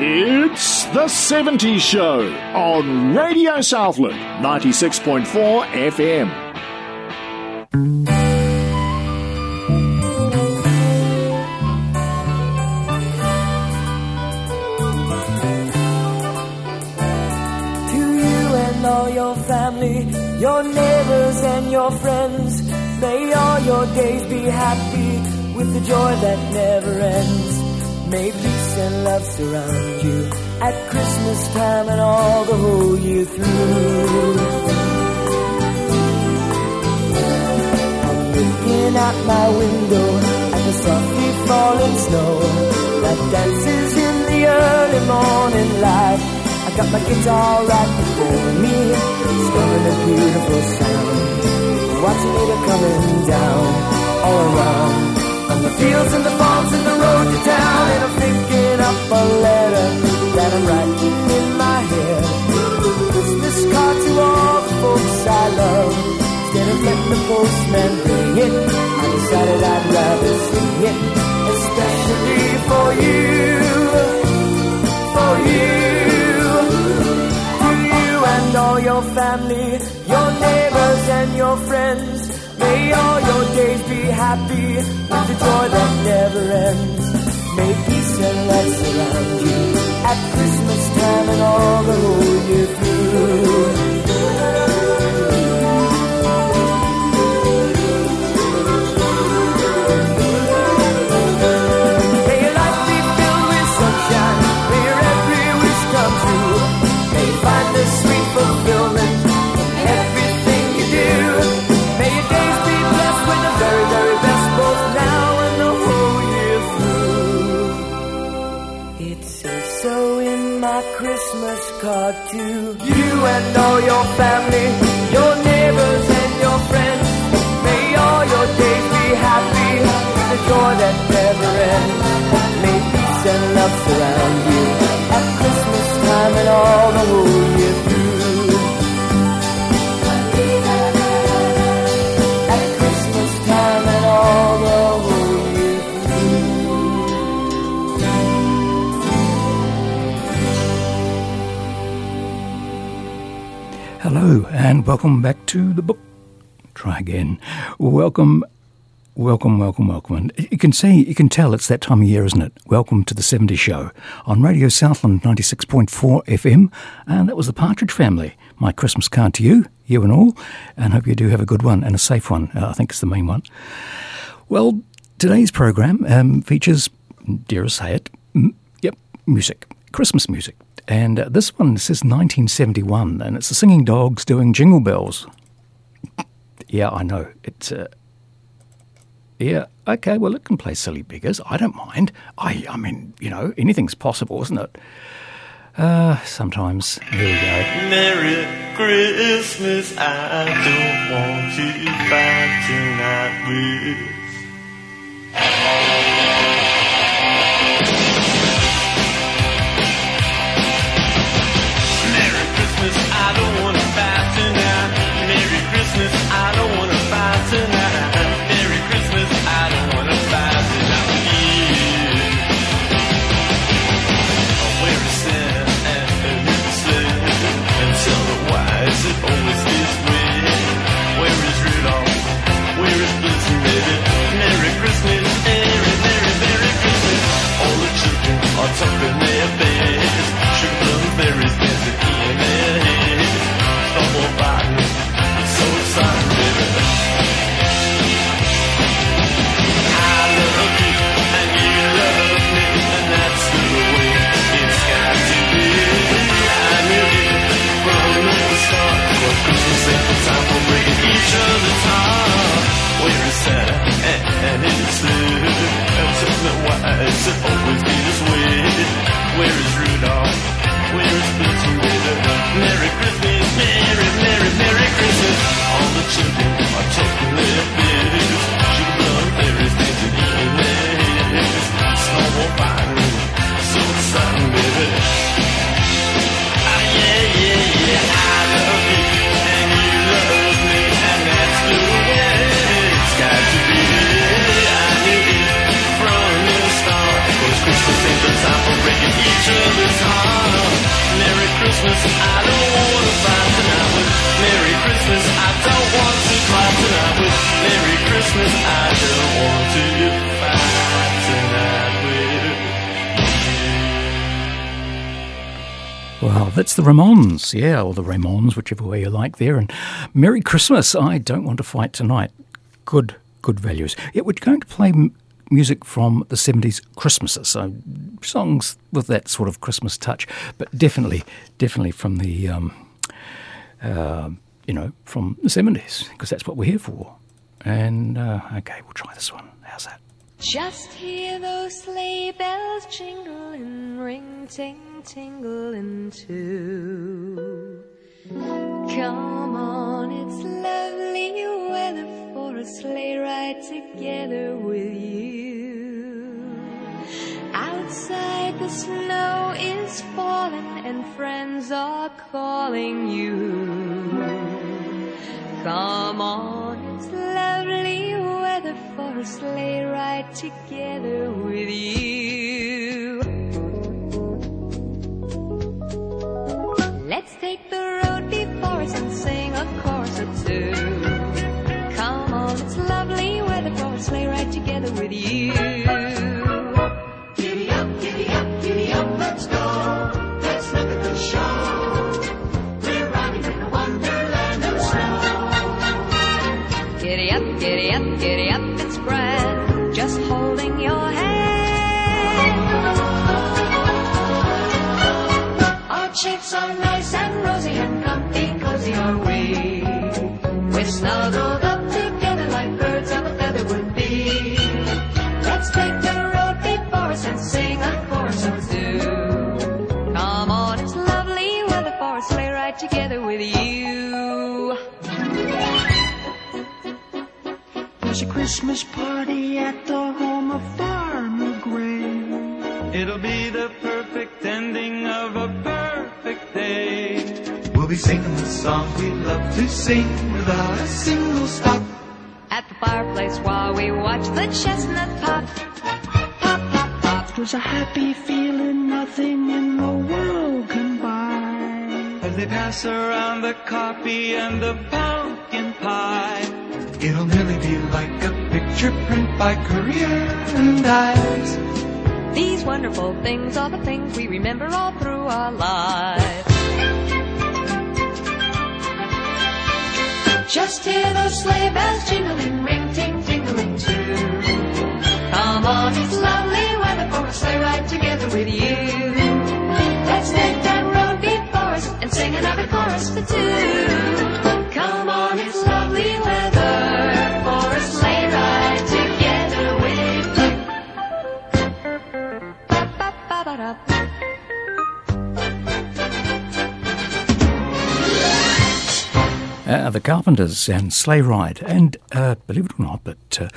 It's The 70s Show on Radio Southland 96.4 FM. To you and all your family, your neighbors and your friends, may all your days be happy with the joy that never ends. May peace and love surround you at Christmas time and all the whole year through. I'm looking out my window at the softly falling snow that dances in the early morning light. I got my guitar right before me, strumming a beautiful sound, watching it coming down all around. The fields and the farms and the road to town, and I'm thinking up a letter that I'm writing in my head. Christmas card to all the folks I love. Instead of letting the postman bring it, I decided I'd rather sing it, especially for you, for you, all your family, your neighbors and your friends. May all your days be happy with the joy that never ends. May peace and love surround you at Christmas time and all the whole year through. Christmas to you and all your family, your neighbors and your friends. May all your days be happy the joy that never ends. May peace and love surround you at Christmas time and all the whole and welcome back to the book. Try again. Welcome, welcome, welcome, welcome. And you can see, you can tell it's that time of year, isn't it? Welcome to the 70s show on Radio Southland 96.4 FM. And that was the Partridge Family. My Christmas card to you, you and all. And hope you do have a good one and a safe one. Uh, I think it's the main one. Well, today's program um, features, dare I say it, m- yep, music, Christmas music. And uh, this one says 1971, and it's the Singing Dogs doing Jingle Bells. yeah, I know. It's, uh, yeah, okay, well, it can play silly beggars. I don't mind. I, I mean, you know, anything's possible, isn't it? Uh, sometimes. Here we go. Merry Christmas, I don't want to fight tonight with. 送给 Christmas, I don't wanna fight tonight with Merry Christmas, I don't want to tonight with Merry Christmas, I don't want to fight that's the Ramones, yeah, or the Ramones, whichever way you like there. And Merry Christmas, I don't want to fight tonight. Good, good values. Yeah, we're going to play music from the 70s Christmases, so songs with that sort of Christmas touch, but definitely, definitely from the, um, uh, you know, from the 70s, because that's what we're here for. And, uh, okay, we'll try this one. How's that? Just hear those sleigh bells jingle and ring, ting, tingling too. Come on, it's lovely weather for a sleigh ride together with you. Outside the snow is falling and friends are calling you. Come on, it's lovely weather for a sleigh ride together with you. Let's take the road before us and sing a chorus or two. Come on, it's lovely weather for a sleigh ride together with you. Giddy up, giddy up, giddy up, let's go. Let's look at the show. We're riding in a wonderland of snow. Giddy up, giddy up, giddy up, it's grand. Just holding your hand. Our cheeks are nice and the pumpkin pie. It'll nearly be like a picture print by Currier and Ives. These wonderful things are the things we remember all through our lives. Just hear those sleigh bells jingling, ring, ting, tingling too. Come on, it's lovely weather for a sleigh ride together with you. Let's take that road before us and sing another chorus for two. Carpenters and Sleigh Ride. And uh, believe it or not, but uh,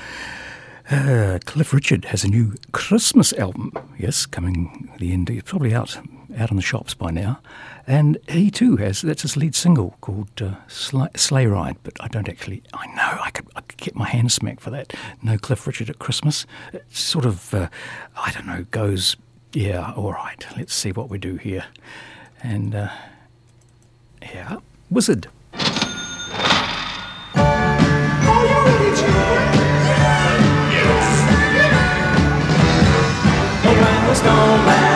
uh, Cliff Richard has a new Christmas album. Yes, coming the end. It's probably out out in the shops by now. And he too has that's his lead single called uh, Sleigh, Ride. But I don't actually. I know I could, I could get my hand smacked for that. No Cliff Richard at Christmas. It sort of uh, I don't know goes. Yeah, all right. Let's see what we do here. And uh, yeah, Wizard. When the snowman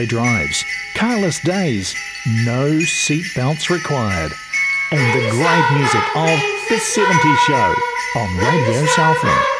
Sunday drives, carless days, no seatbelts required, and the great music of The 70s Show on Radio Southland.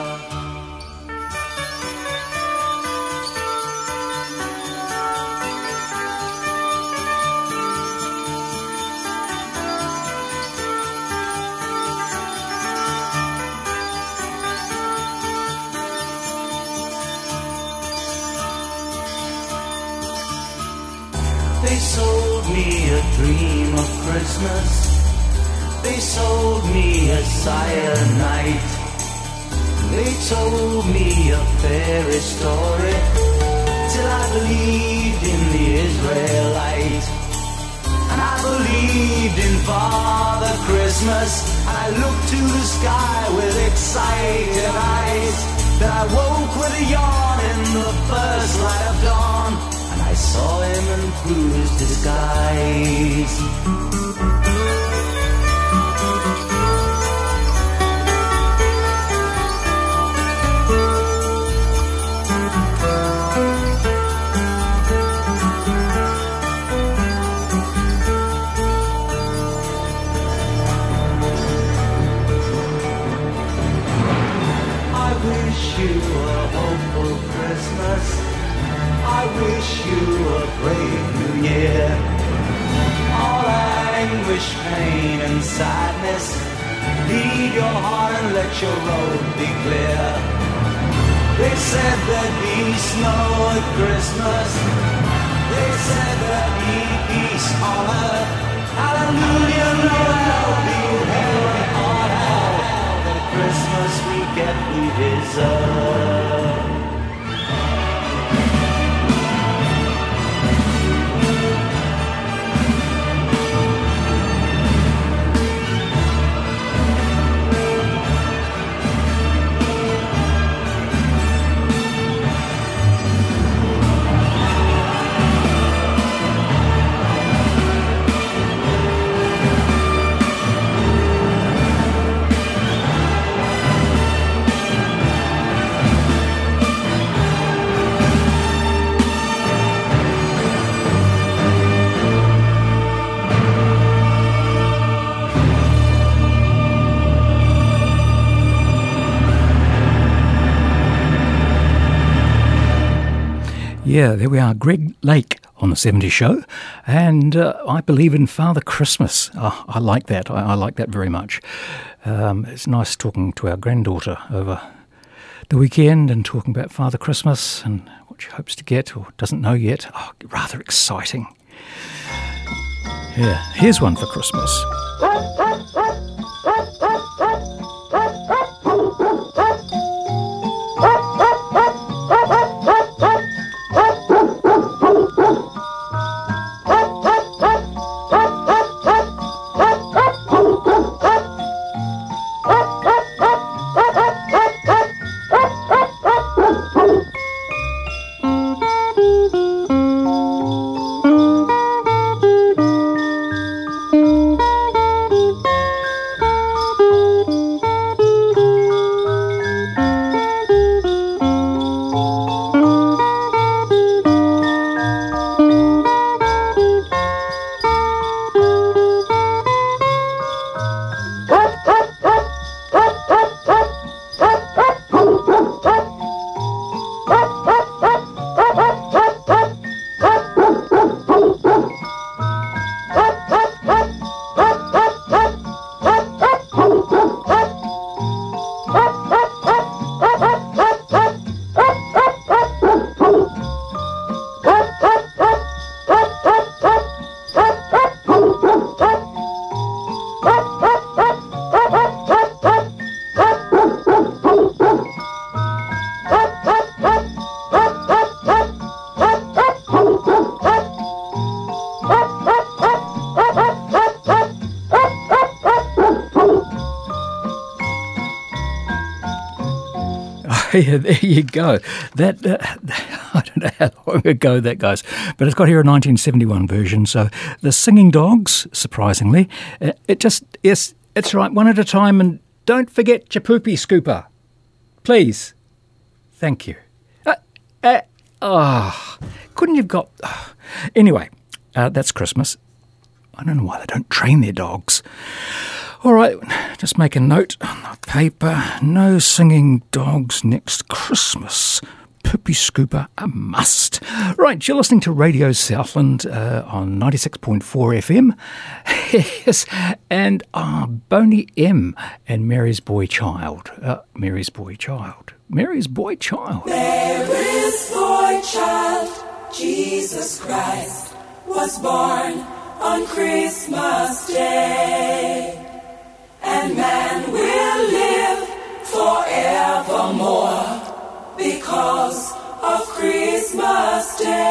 Christmas. They sold me a sire night. They told me a fairy story till I believed in the Israelite. And I believed in Father Christmas. I looked to the sky with excited eyes. Then I woke with a yawn in the first light of dawn. And I saw him and through his disguise. You a brave new year. All anguish, pain, and sadness. Lead your heart and let your road be clear. They said there'd be snow at Christmas. They said there'd be peace on earth. Hallelujah, Noel, behold on hell. The Christmas we get we deserve. Yeah, there we are. Greg Lake on the 70s show. And uh, I believe in Father Christmas. Oh, I like that. I, I like that very much. Um, it's nice talking to our granddaughter over the weekend and talking about Father Christmas and what she hopes to get or doesn't know yet. Oh, rather exciting. Yeah, here's one for Christmas. There, there you go. That uh, I don't know how long ago that goes, but it's got here a 1971 version. So the Singing Dogs, surprisingly, uh, it just yes, it's right one at a time, and don't forget your poopy scooper, please. Thank you. Uh, uh oh, couldn't you've got? Anyway, uh, that's Christmas. I don't know why they don't train their dogs. All right, just make a note on the paper. No singing dogs next Christmas. Poopy Scooper a must. Right, you're listening to Radio Southland uh, on 96.4 FM. yes, and uh, Boney M and Mary's Boy Child. Uh, Mary's Boy Child. Mary's Boy Child. Mary's Boy Child, Jesus Christ was born on Christmas Day, and man will live forevermore because of Christmas Day.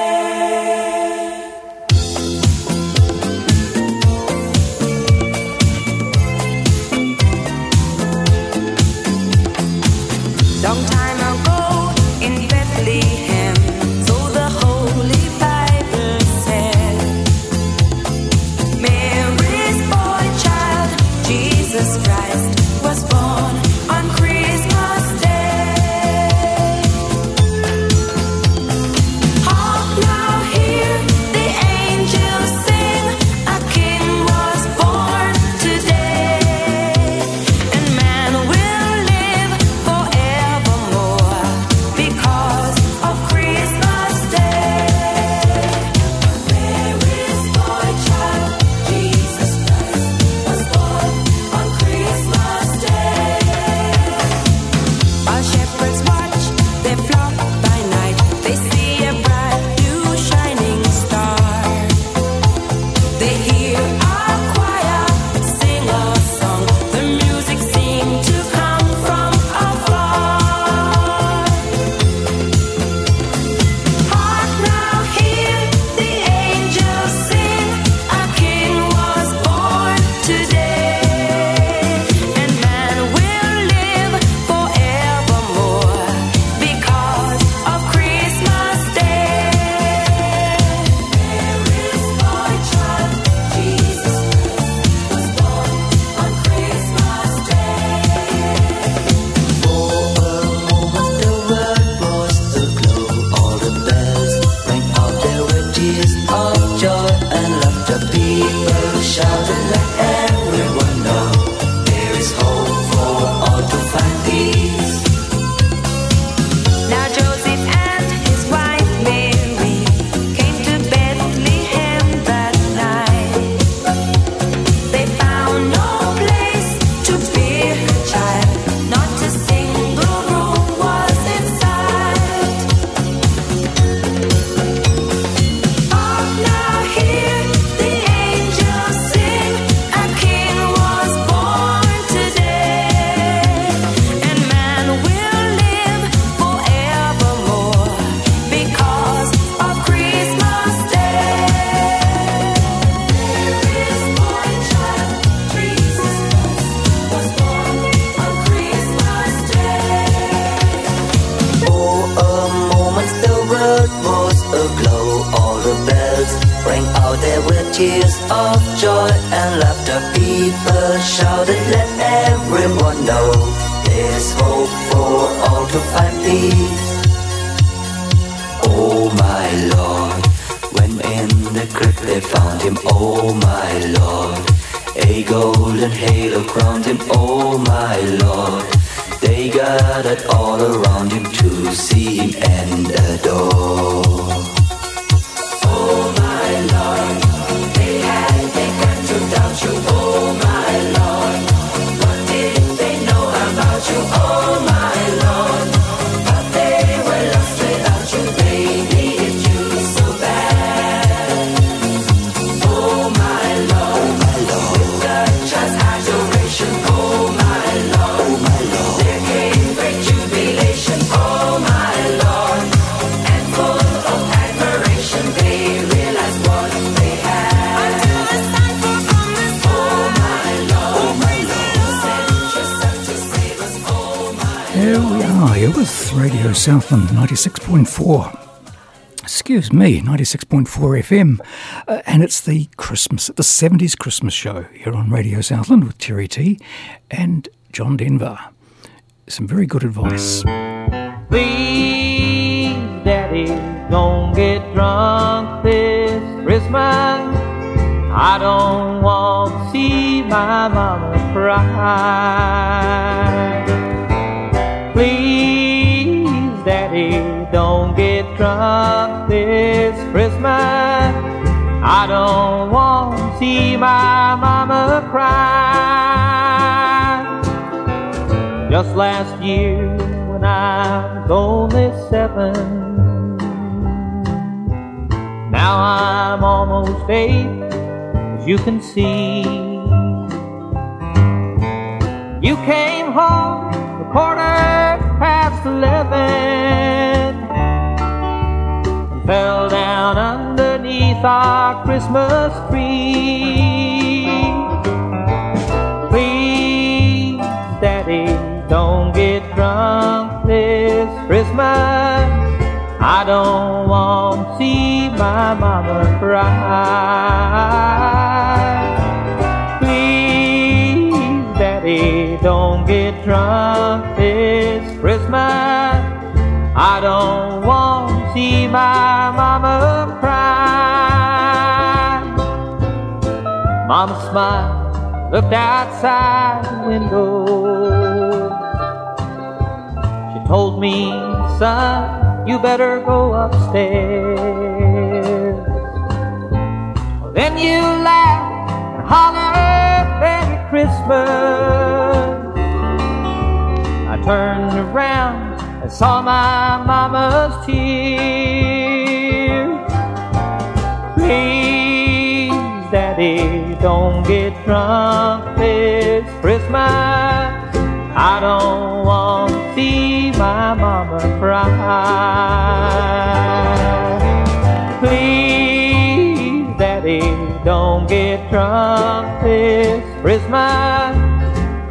Radio Southland 96.4. Excuse me, 96.4 FM. Uh, and it's the Christmas, the 70s Christmas show here on Radio Southland with Terry T and John Denver. Some very good advice. Please, Daddy, don't get drunk this Christmas. I don't want to see my mama cry. This Christmas. I don't want to see my mama cry. Just last year when I was only seven. Now I'm almost eight, as you can see. You came home a quarter past eleven fell down underneath our Christmas tree. Please, Daddy, don't get drunk this Christmas. I don't want to see my mama cry. Please, Daddy, don't get drunk this Christmas. I don't want to see my Mama smiled, looked outside the window. She told me, son, you better go upstairs. Then you laughed and hollered, Merry Christmas. I turned around and saw my mama's tears. Please, don't get drunk this Christmas. I don't want to see my mama cry. Please, Daddy, don't get drunk this Christmas.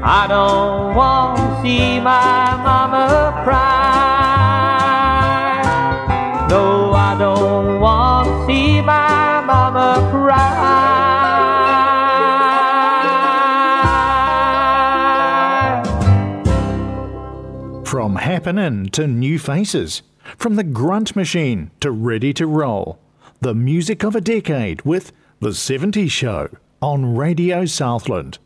I don't want to see my mama cry. From Happen Inn to new faces, from the grunt machine to ready to roll, the music of a decade with The 70s Show on Radio Southland.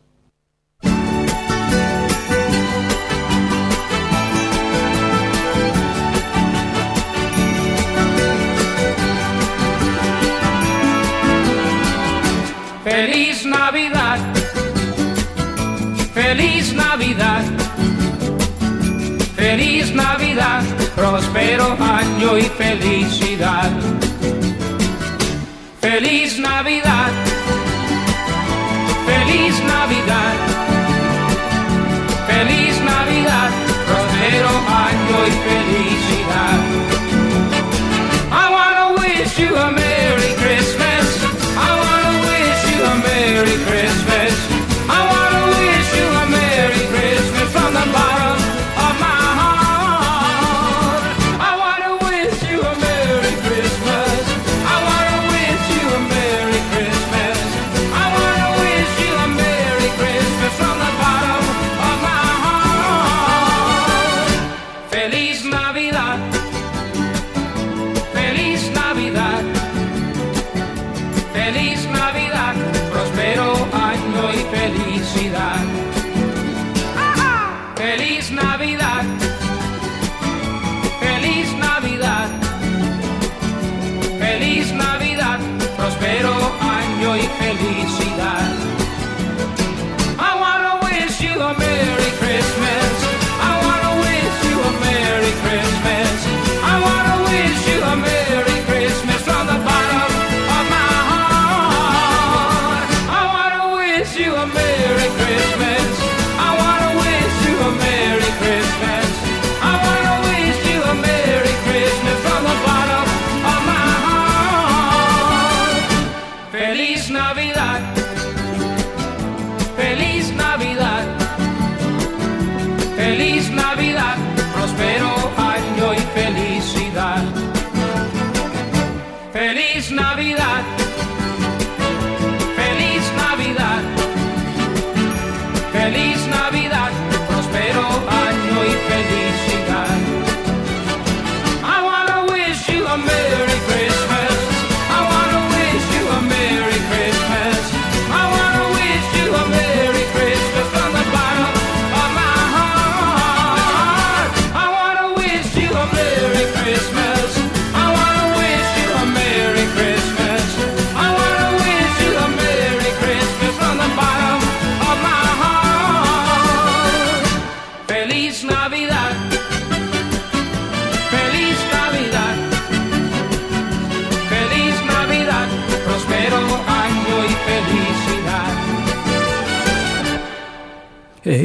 Próspero año y felicidad.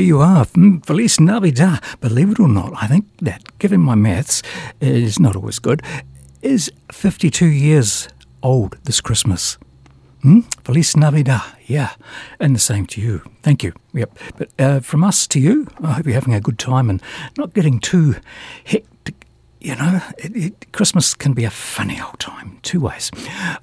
You are. Mm, Feliz Navidad. Believe it or not, I think that, given my maths is not always good, is 52 years old this Christmas. Hmm? Feliz Navidad. Yeah. And the same to you. Thank you. Yep. But uh, from us to you, I hope you're having a good time and not getting too hectic. You know, it, it, Christmas can be a funny old time, two ways.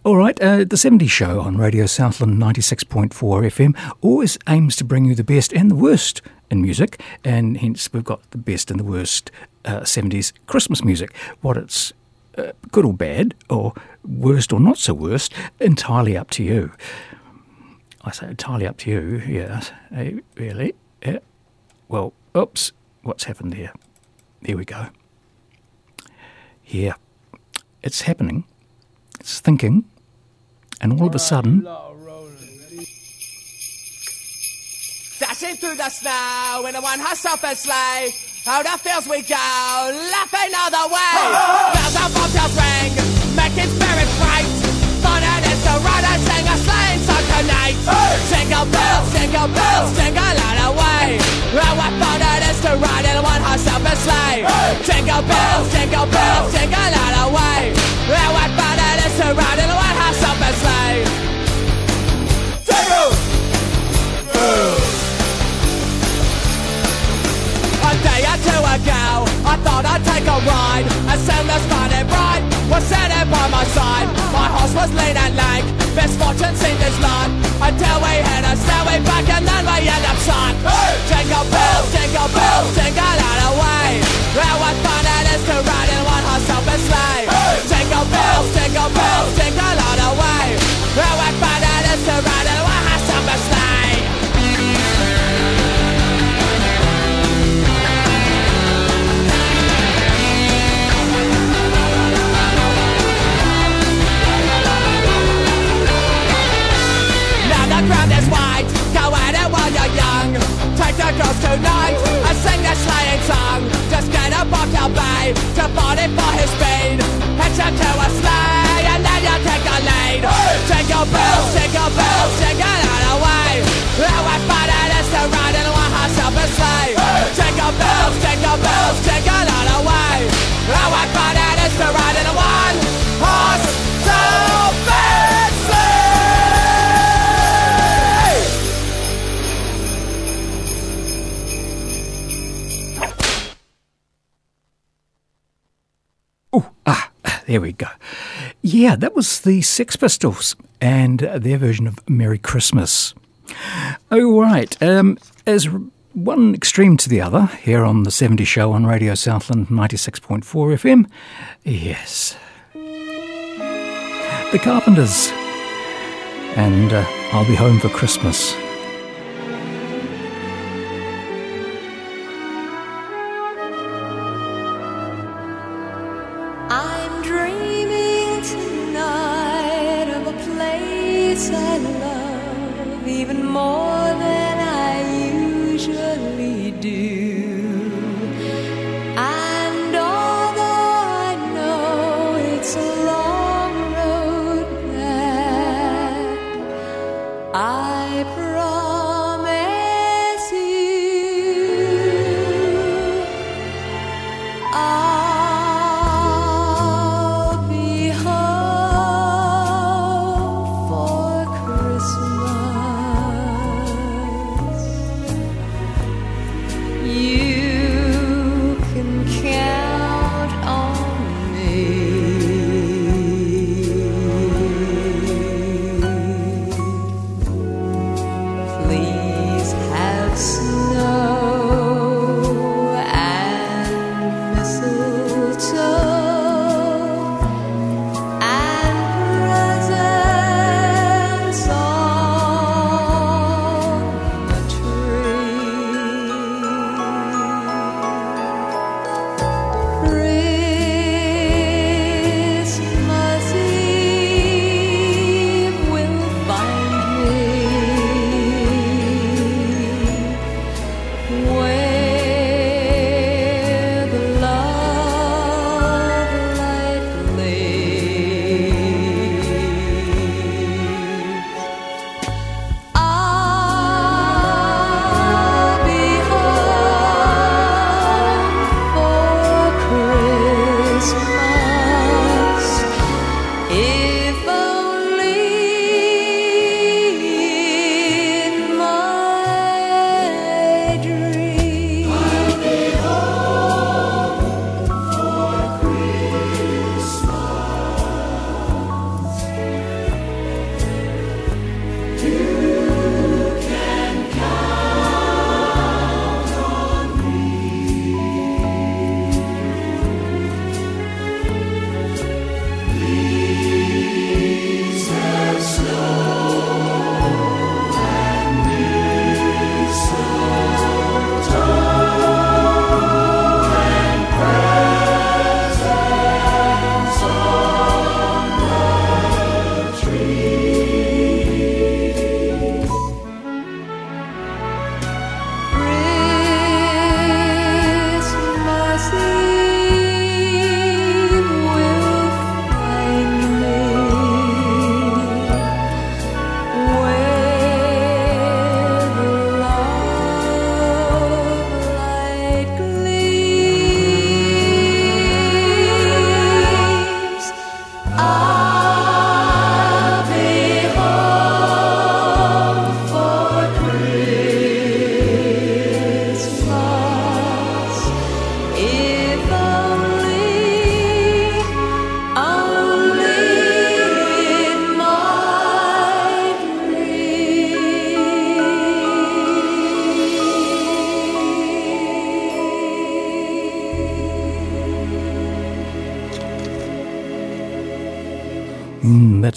All right, uh, the 70s show on Radio Southland 96.4 FM always aims to bring you the best and the worst in music, and hence we've got the best and the worst uh, 70s Christmas music. What it's uh, good or bad, or worst or not so worst, entirely up to you. I say entirely up to you, yes. Eh, really? Yeah. Well, oops, what's happened here? Here we go. Yeah, it's happening. It's thinking, and all of a sudden, Dashing through the snow in a one horse open sleigh. Out the fields we go, laughing all the way. Bells and bobtails ring, making spirits bright. Fun it is to ride and sing a sleighing song tonight. Jingle bells, jingle bells, jingle all the way. Oh, what fun it is to ride in a one horse open sleigh. Jingle bells, jingle bells, jingle all the way. Oh, what fun it is to ride in a one horse open sleigh. Jingle! A two ago, I thought I'd take a ride. As soon as Friday bright was sitting by my side. My horse was lean and lank, misfortune seemed his lot. Until we hit a stairway back and then we end up shot. Jingle bells, jingle bells, jingle all the way. Oh, what fun it is to ride in one horse open sleigh. Jingle bells, jingle bells, jingle all the way. Oh, what fun it is to ride in while. Take the girls tonight and sing their sleighing song. Just get a buckle babe to body for his speed. Hitch him to a sleigh and then you take the lead. Jingle bells, jingle bells, jingle all the way. Oh, what fun it is to ride in one horse open sleigh. Jingle bells, jingle bells, jingle all the way. Oh, what fun it is to ride in a one horse open sleigh. there we go. Yeah, that was the Sex Pistols and their version of Merry Christmas. All right. Um, as one extreme to the other, here on the 70 show on Radio Southland 96.4 FM, yes. The Carpenters. And uh, I'll be home for Christmas.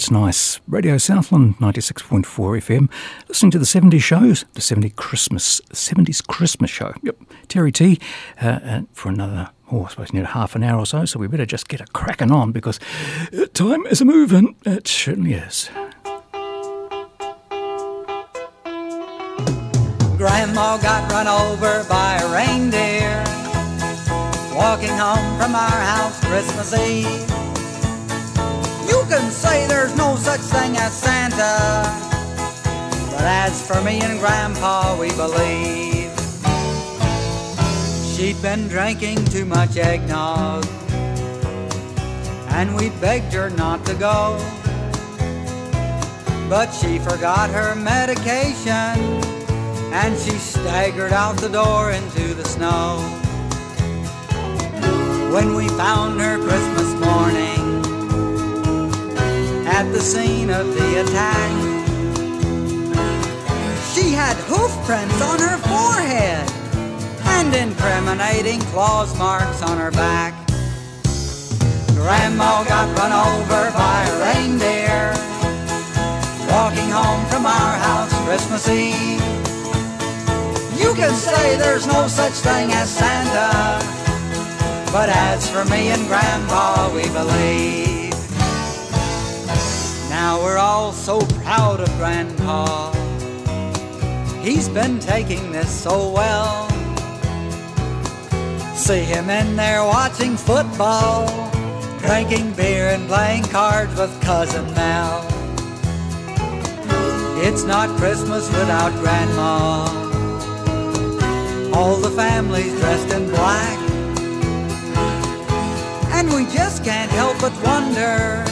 That's nice. Radio Southland 96.4 FM. Listening to the 70s shows, the 70 Christmas, 70s Christmas show. Yep. Terry T uh, uh, for another, oh, I suppose near half an hour or so, so we better just get a cracking on because uh, time is a moving. It certainly is. Grandma got run over by a reindeer walking home from our house Christmas Eve. Can say there's no such thing as Santa, but as for me and Grandpa, we believe she'd been drinking too much eggnog, and we begged her not to go. But she forgot her medication and she staggered out the door into the snow. When we found her Christmas morning at the scene of the attack, she had hoof prints on her forehead and incriminating claws marks on her back. Grandma got run over by a reindeer walking home from our house Christmas Eve. You can say there's no such thing as Santa, but as for me and Grandpa, we believe. Now we're all so proud of Grandpa. He's been taking this so well. See him in there watching football, drinking beer and playing cards with Cousin Mel. It's not Christmas without Grandma. All the family's dressed in black. And we just can't help but wonder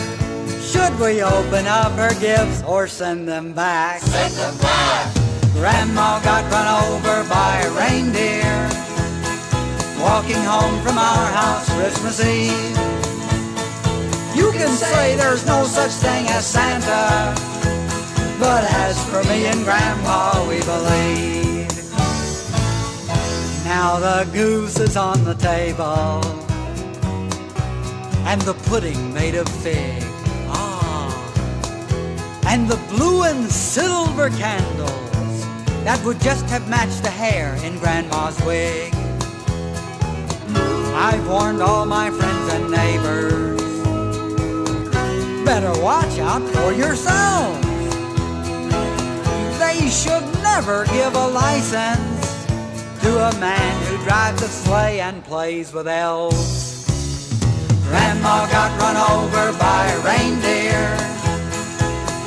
should we open up her gifts or send them back? Send them back! Grandma got run over by a reindeer walking home from our house Christmas Eve. You can say there's no such thing as Santa, but as for me and Grandpa, we believe. Now the goose is on the table, and the pudding made of fig. And the blue and silver candles that would just have matched the hair in Grandma's wig. I've warned all my friends and neighbors. Better watch out for yourselves. They should never give a license to a man who drives a sleigh and plays with elves. Grandma got run over by a reindeer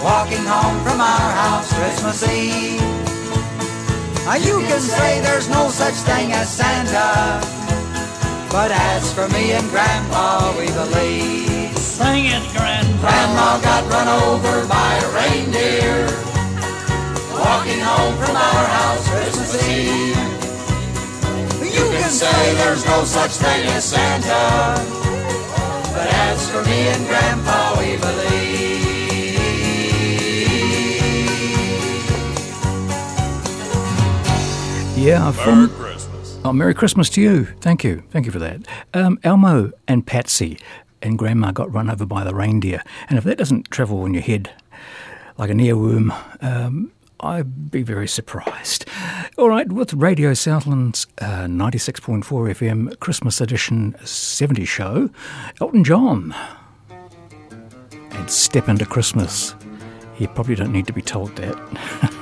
walking home from our house Christmas Eve. Now you can say there's no such thing as Santa, but as for me and Grandpa, we believe. Sing it, Grandpa. Grandma got run over by a reindeer walking home from our house Christmas Eve. You can say there's no such thing as Santa, but as for me and Grandpa, we believe. Yeah, from. Oh, Merry Christmas to you. Thank you. Thank you for that. Um, Elmo and Patsy and Grandma got run over by the reindeer. And if that doesn't travel in your head like an earworm, um, I'd be very surprised. All right, with Radio Southland's uh, 96.4 FM Christmas edition 70 show, Elton John. And Step into Christmas. You probably don't need to be told that.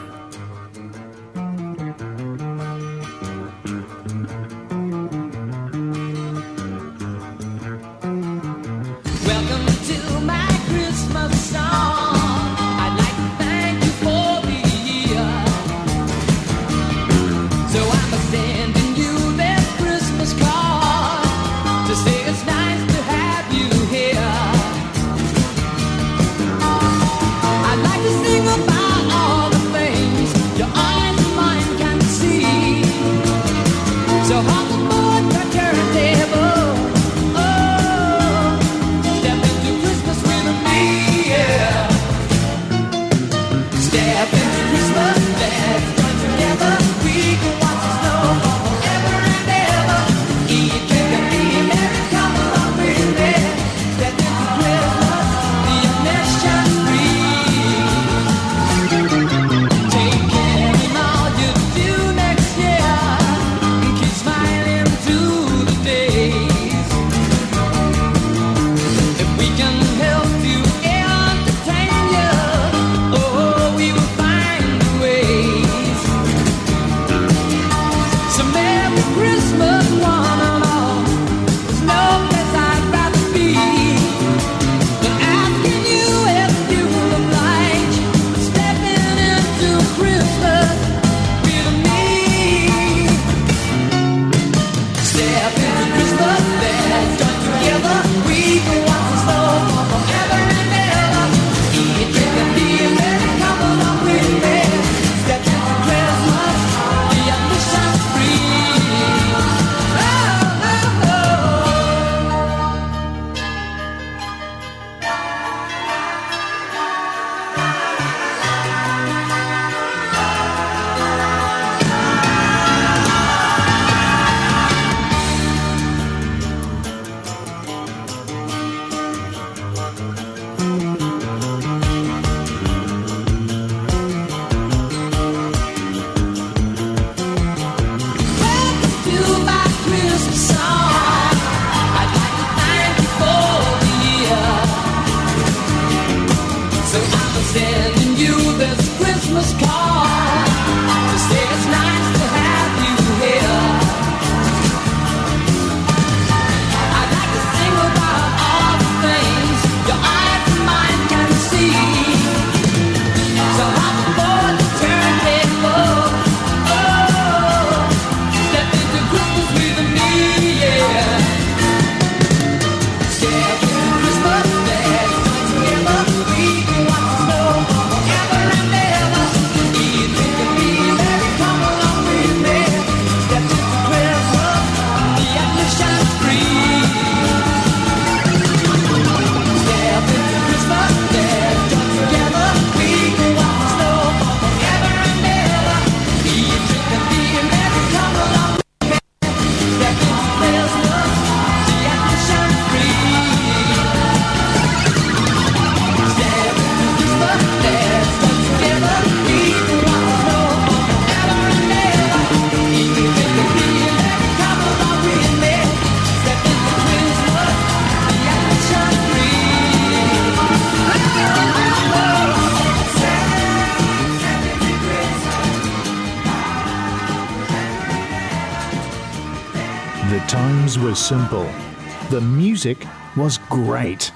music was great.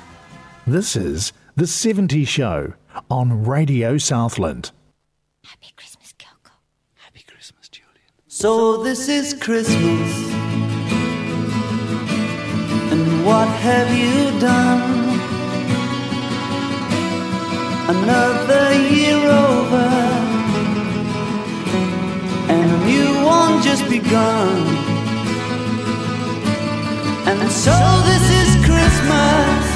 This is The 70 Show on Radio Southland. Happy Christmas, Kyoko. Happy Christmas, Julian. So this is Christmas. And what have you done? Another year over. And a new one just begun. And so this Christmas.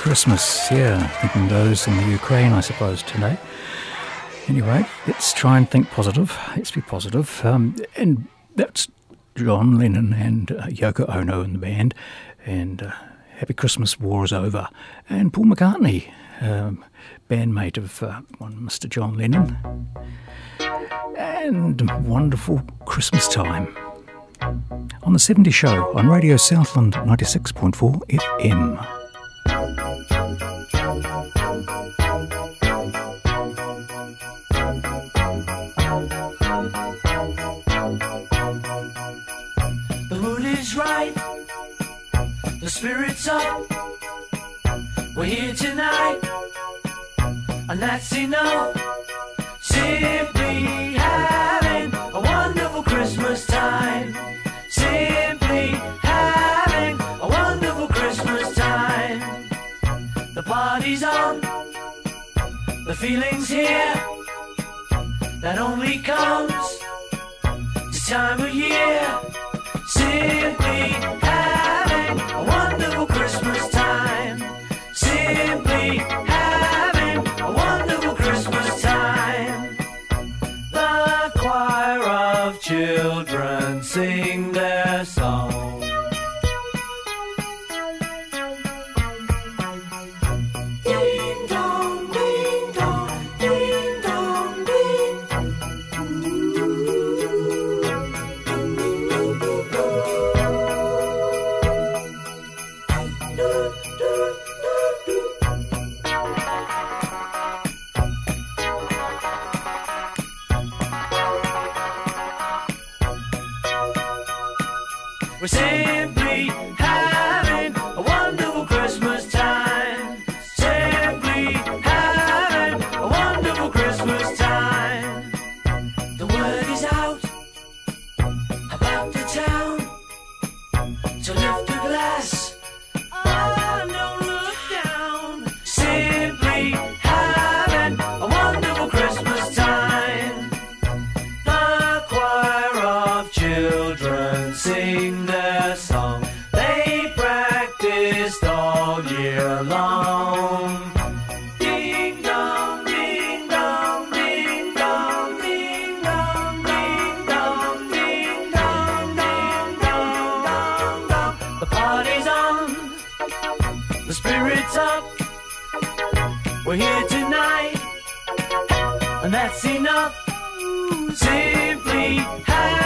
Christmas. Yeah, thinking those in the Ukraine, I suppose, today. Anyway, let's try and think positive. Let's be positive. Um, and that's John Lennon and uh, Yoko Ono in the band. And uh, Happy Christmas, War is Over. And Paul McCartney, um, bandmate of uh, one Mr. John Lennon. And wonderful Christmas time on the 70 Show on Radio Southland 96.4 FM. The mood is right, the spirit's up. We're here tonight, and that's enough. Simply party's on, the feeling's here. That only comes this time of year. Simply and that's enough. Simply having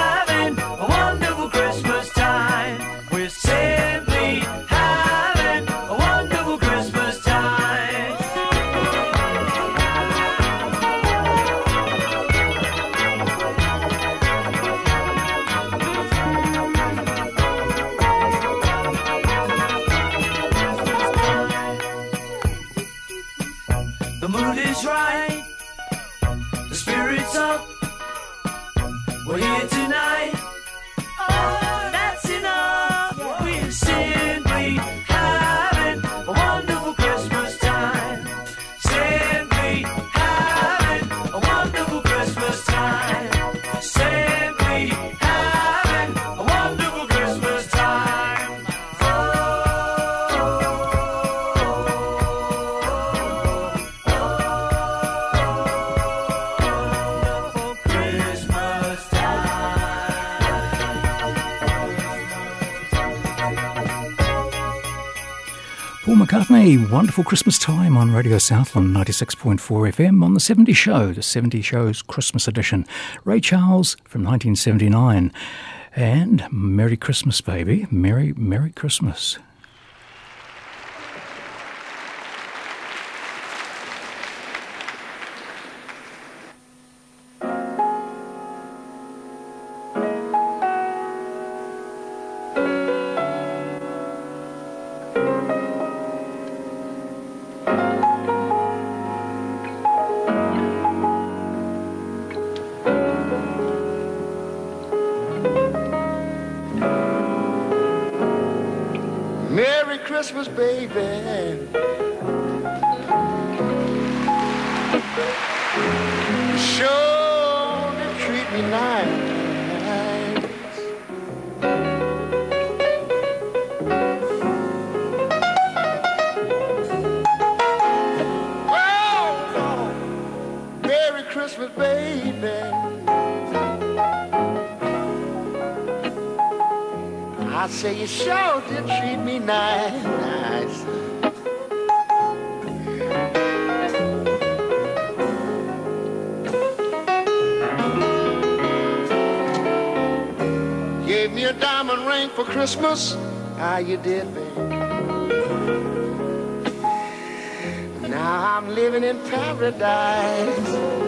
McCartney, wonderful Christmas time on Radio Southland 96.4 FM on The 70 Show, the 70 Show's Christmas edition. Ray Charles from 1979. And Merry Christmas, baby. Merry, Merry Christmas. Christmas, baby. Sure treat me nice. Oh. Merry Christmas, baby. I say you sure did treat me nice. Gave me a diamond ring for Christmas. Ah, you did, baby. Now I'm living in paradise.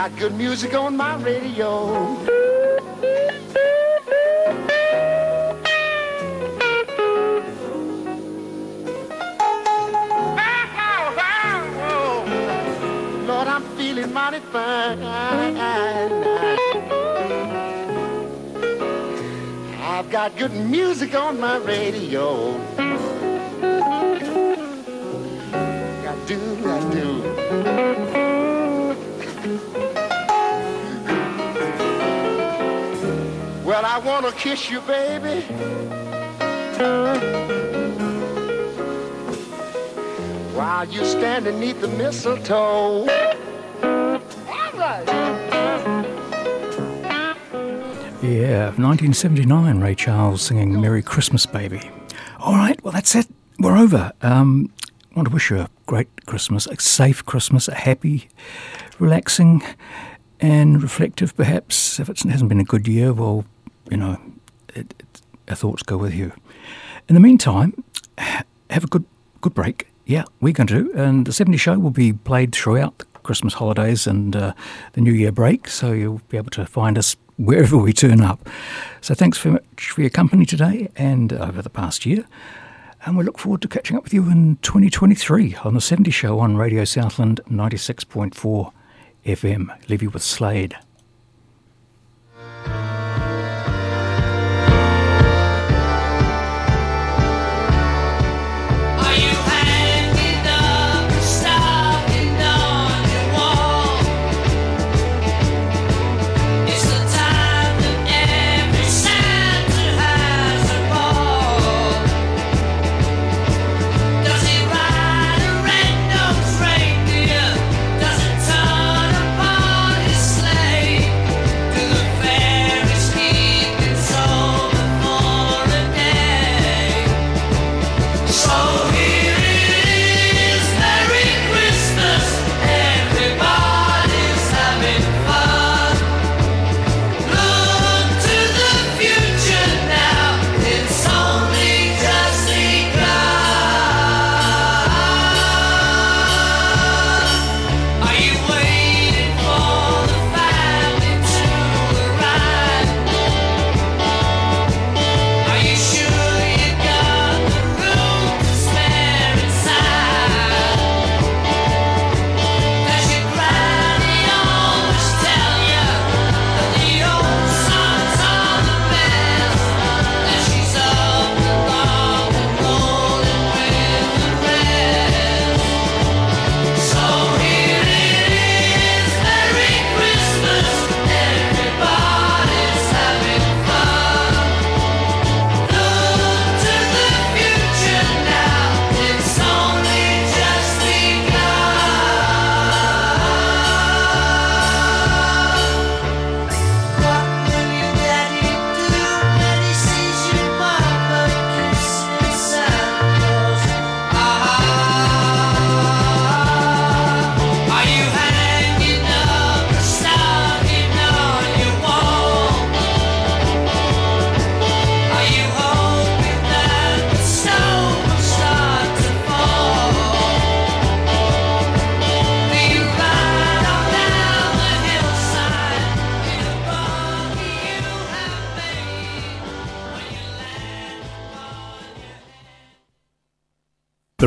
Got good music on my radio. Lord, I'm feeling mighty fine. I've got good music on my radio. I do, I do. I want to kiss you, baby. While you standing neath the mistletoe. Yeah, 1979, Ray Charles singing Merry Christmas, Baby. All right, well, that's it. We're over. Um, I want to wish you a great Christmas, a safe Christmas, a happy, relaxing, and reflective, perhaps. If it hasn't been a good year, well, you know, it, it, our thoughts go with you. In the meantime, have a good good break. Yeah, we're going to. And the 70 show will be played throughout the Christmas holidays and uh, the New Year break, so you'll be able to find us wherever we turn up. So thanks very much for your company today and over the past year. And we look forward to catching up with you in 2023 on the 70 show on Radio Southland 96.4 FM. Leave you with Slade.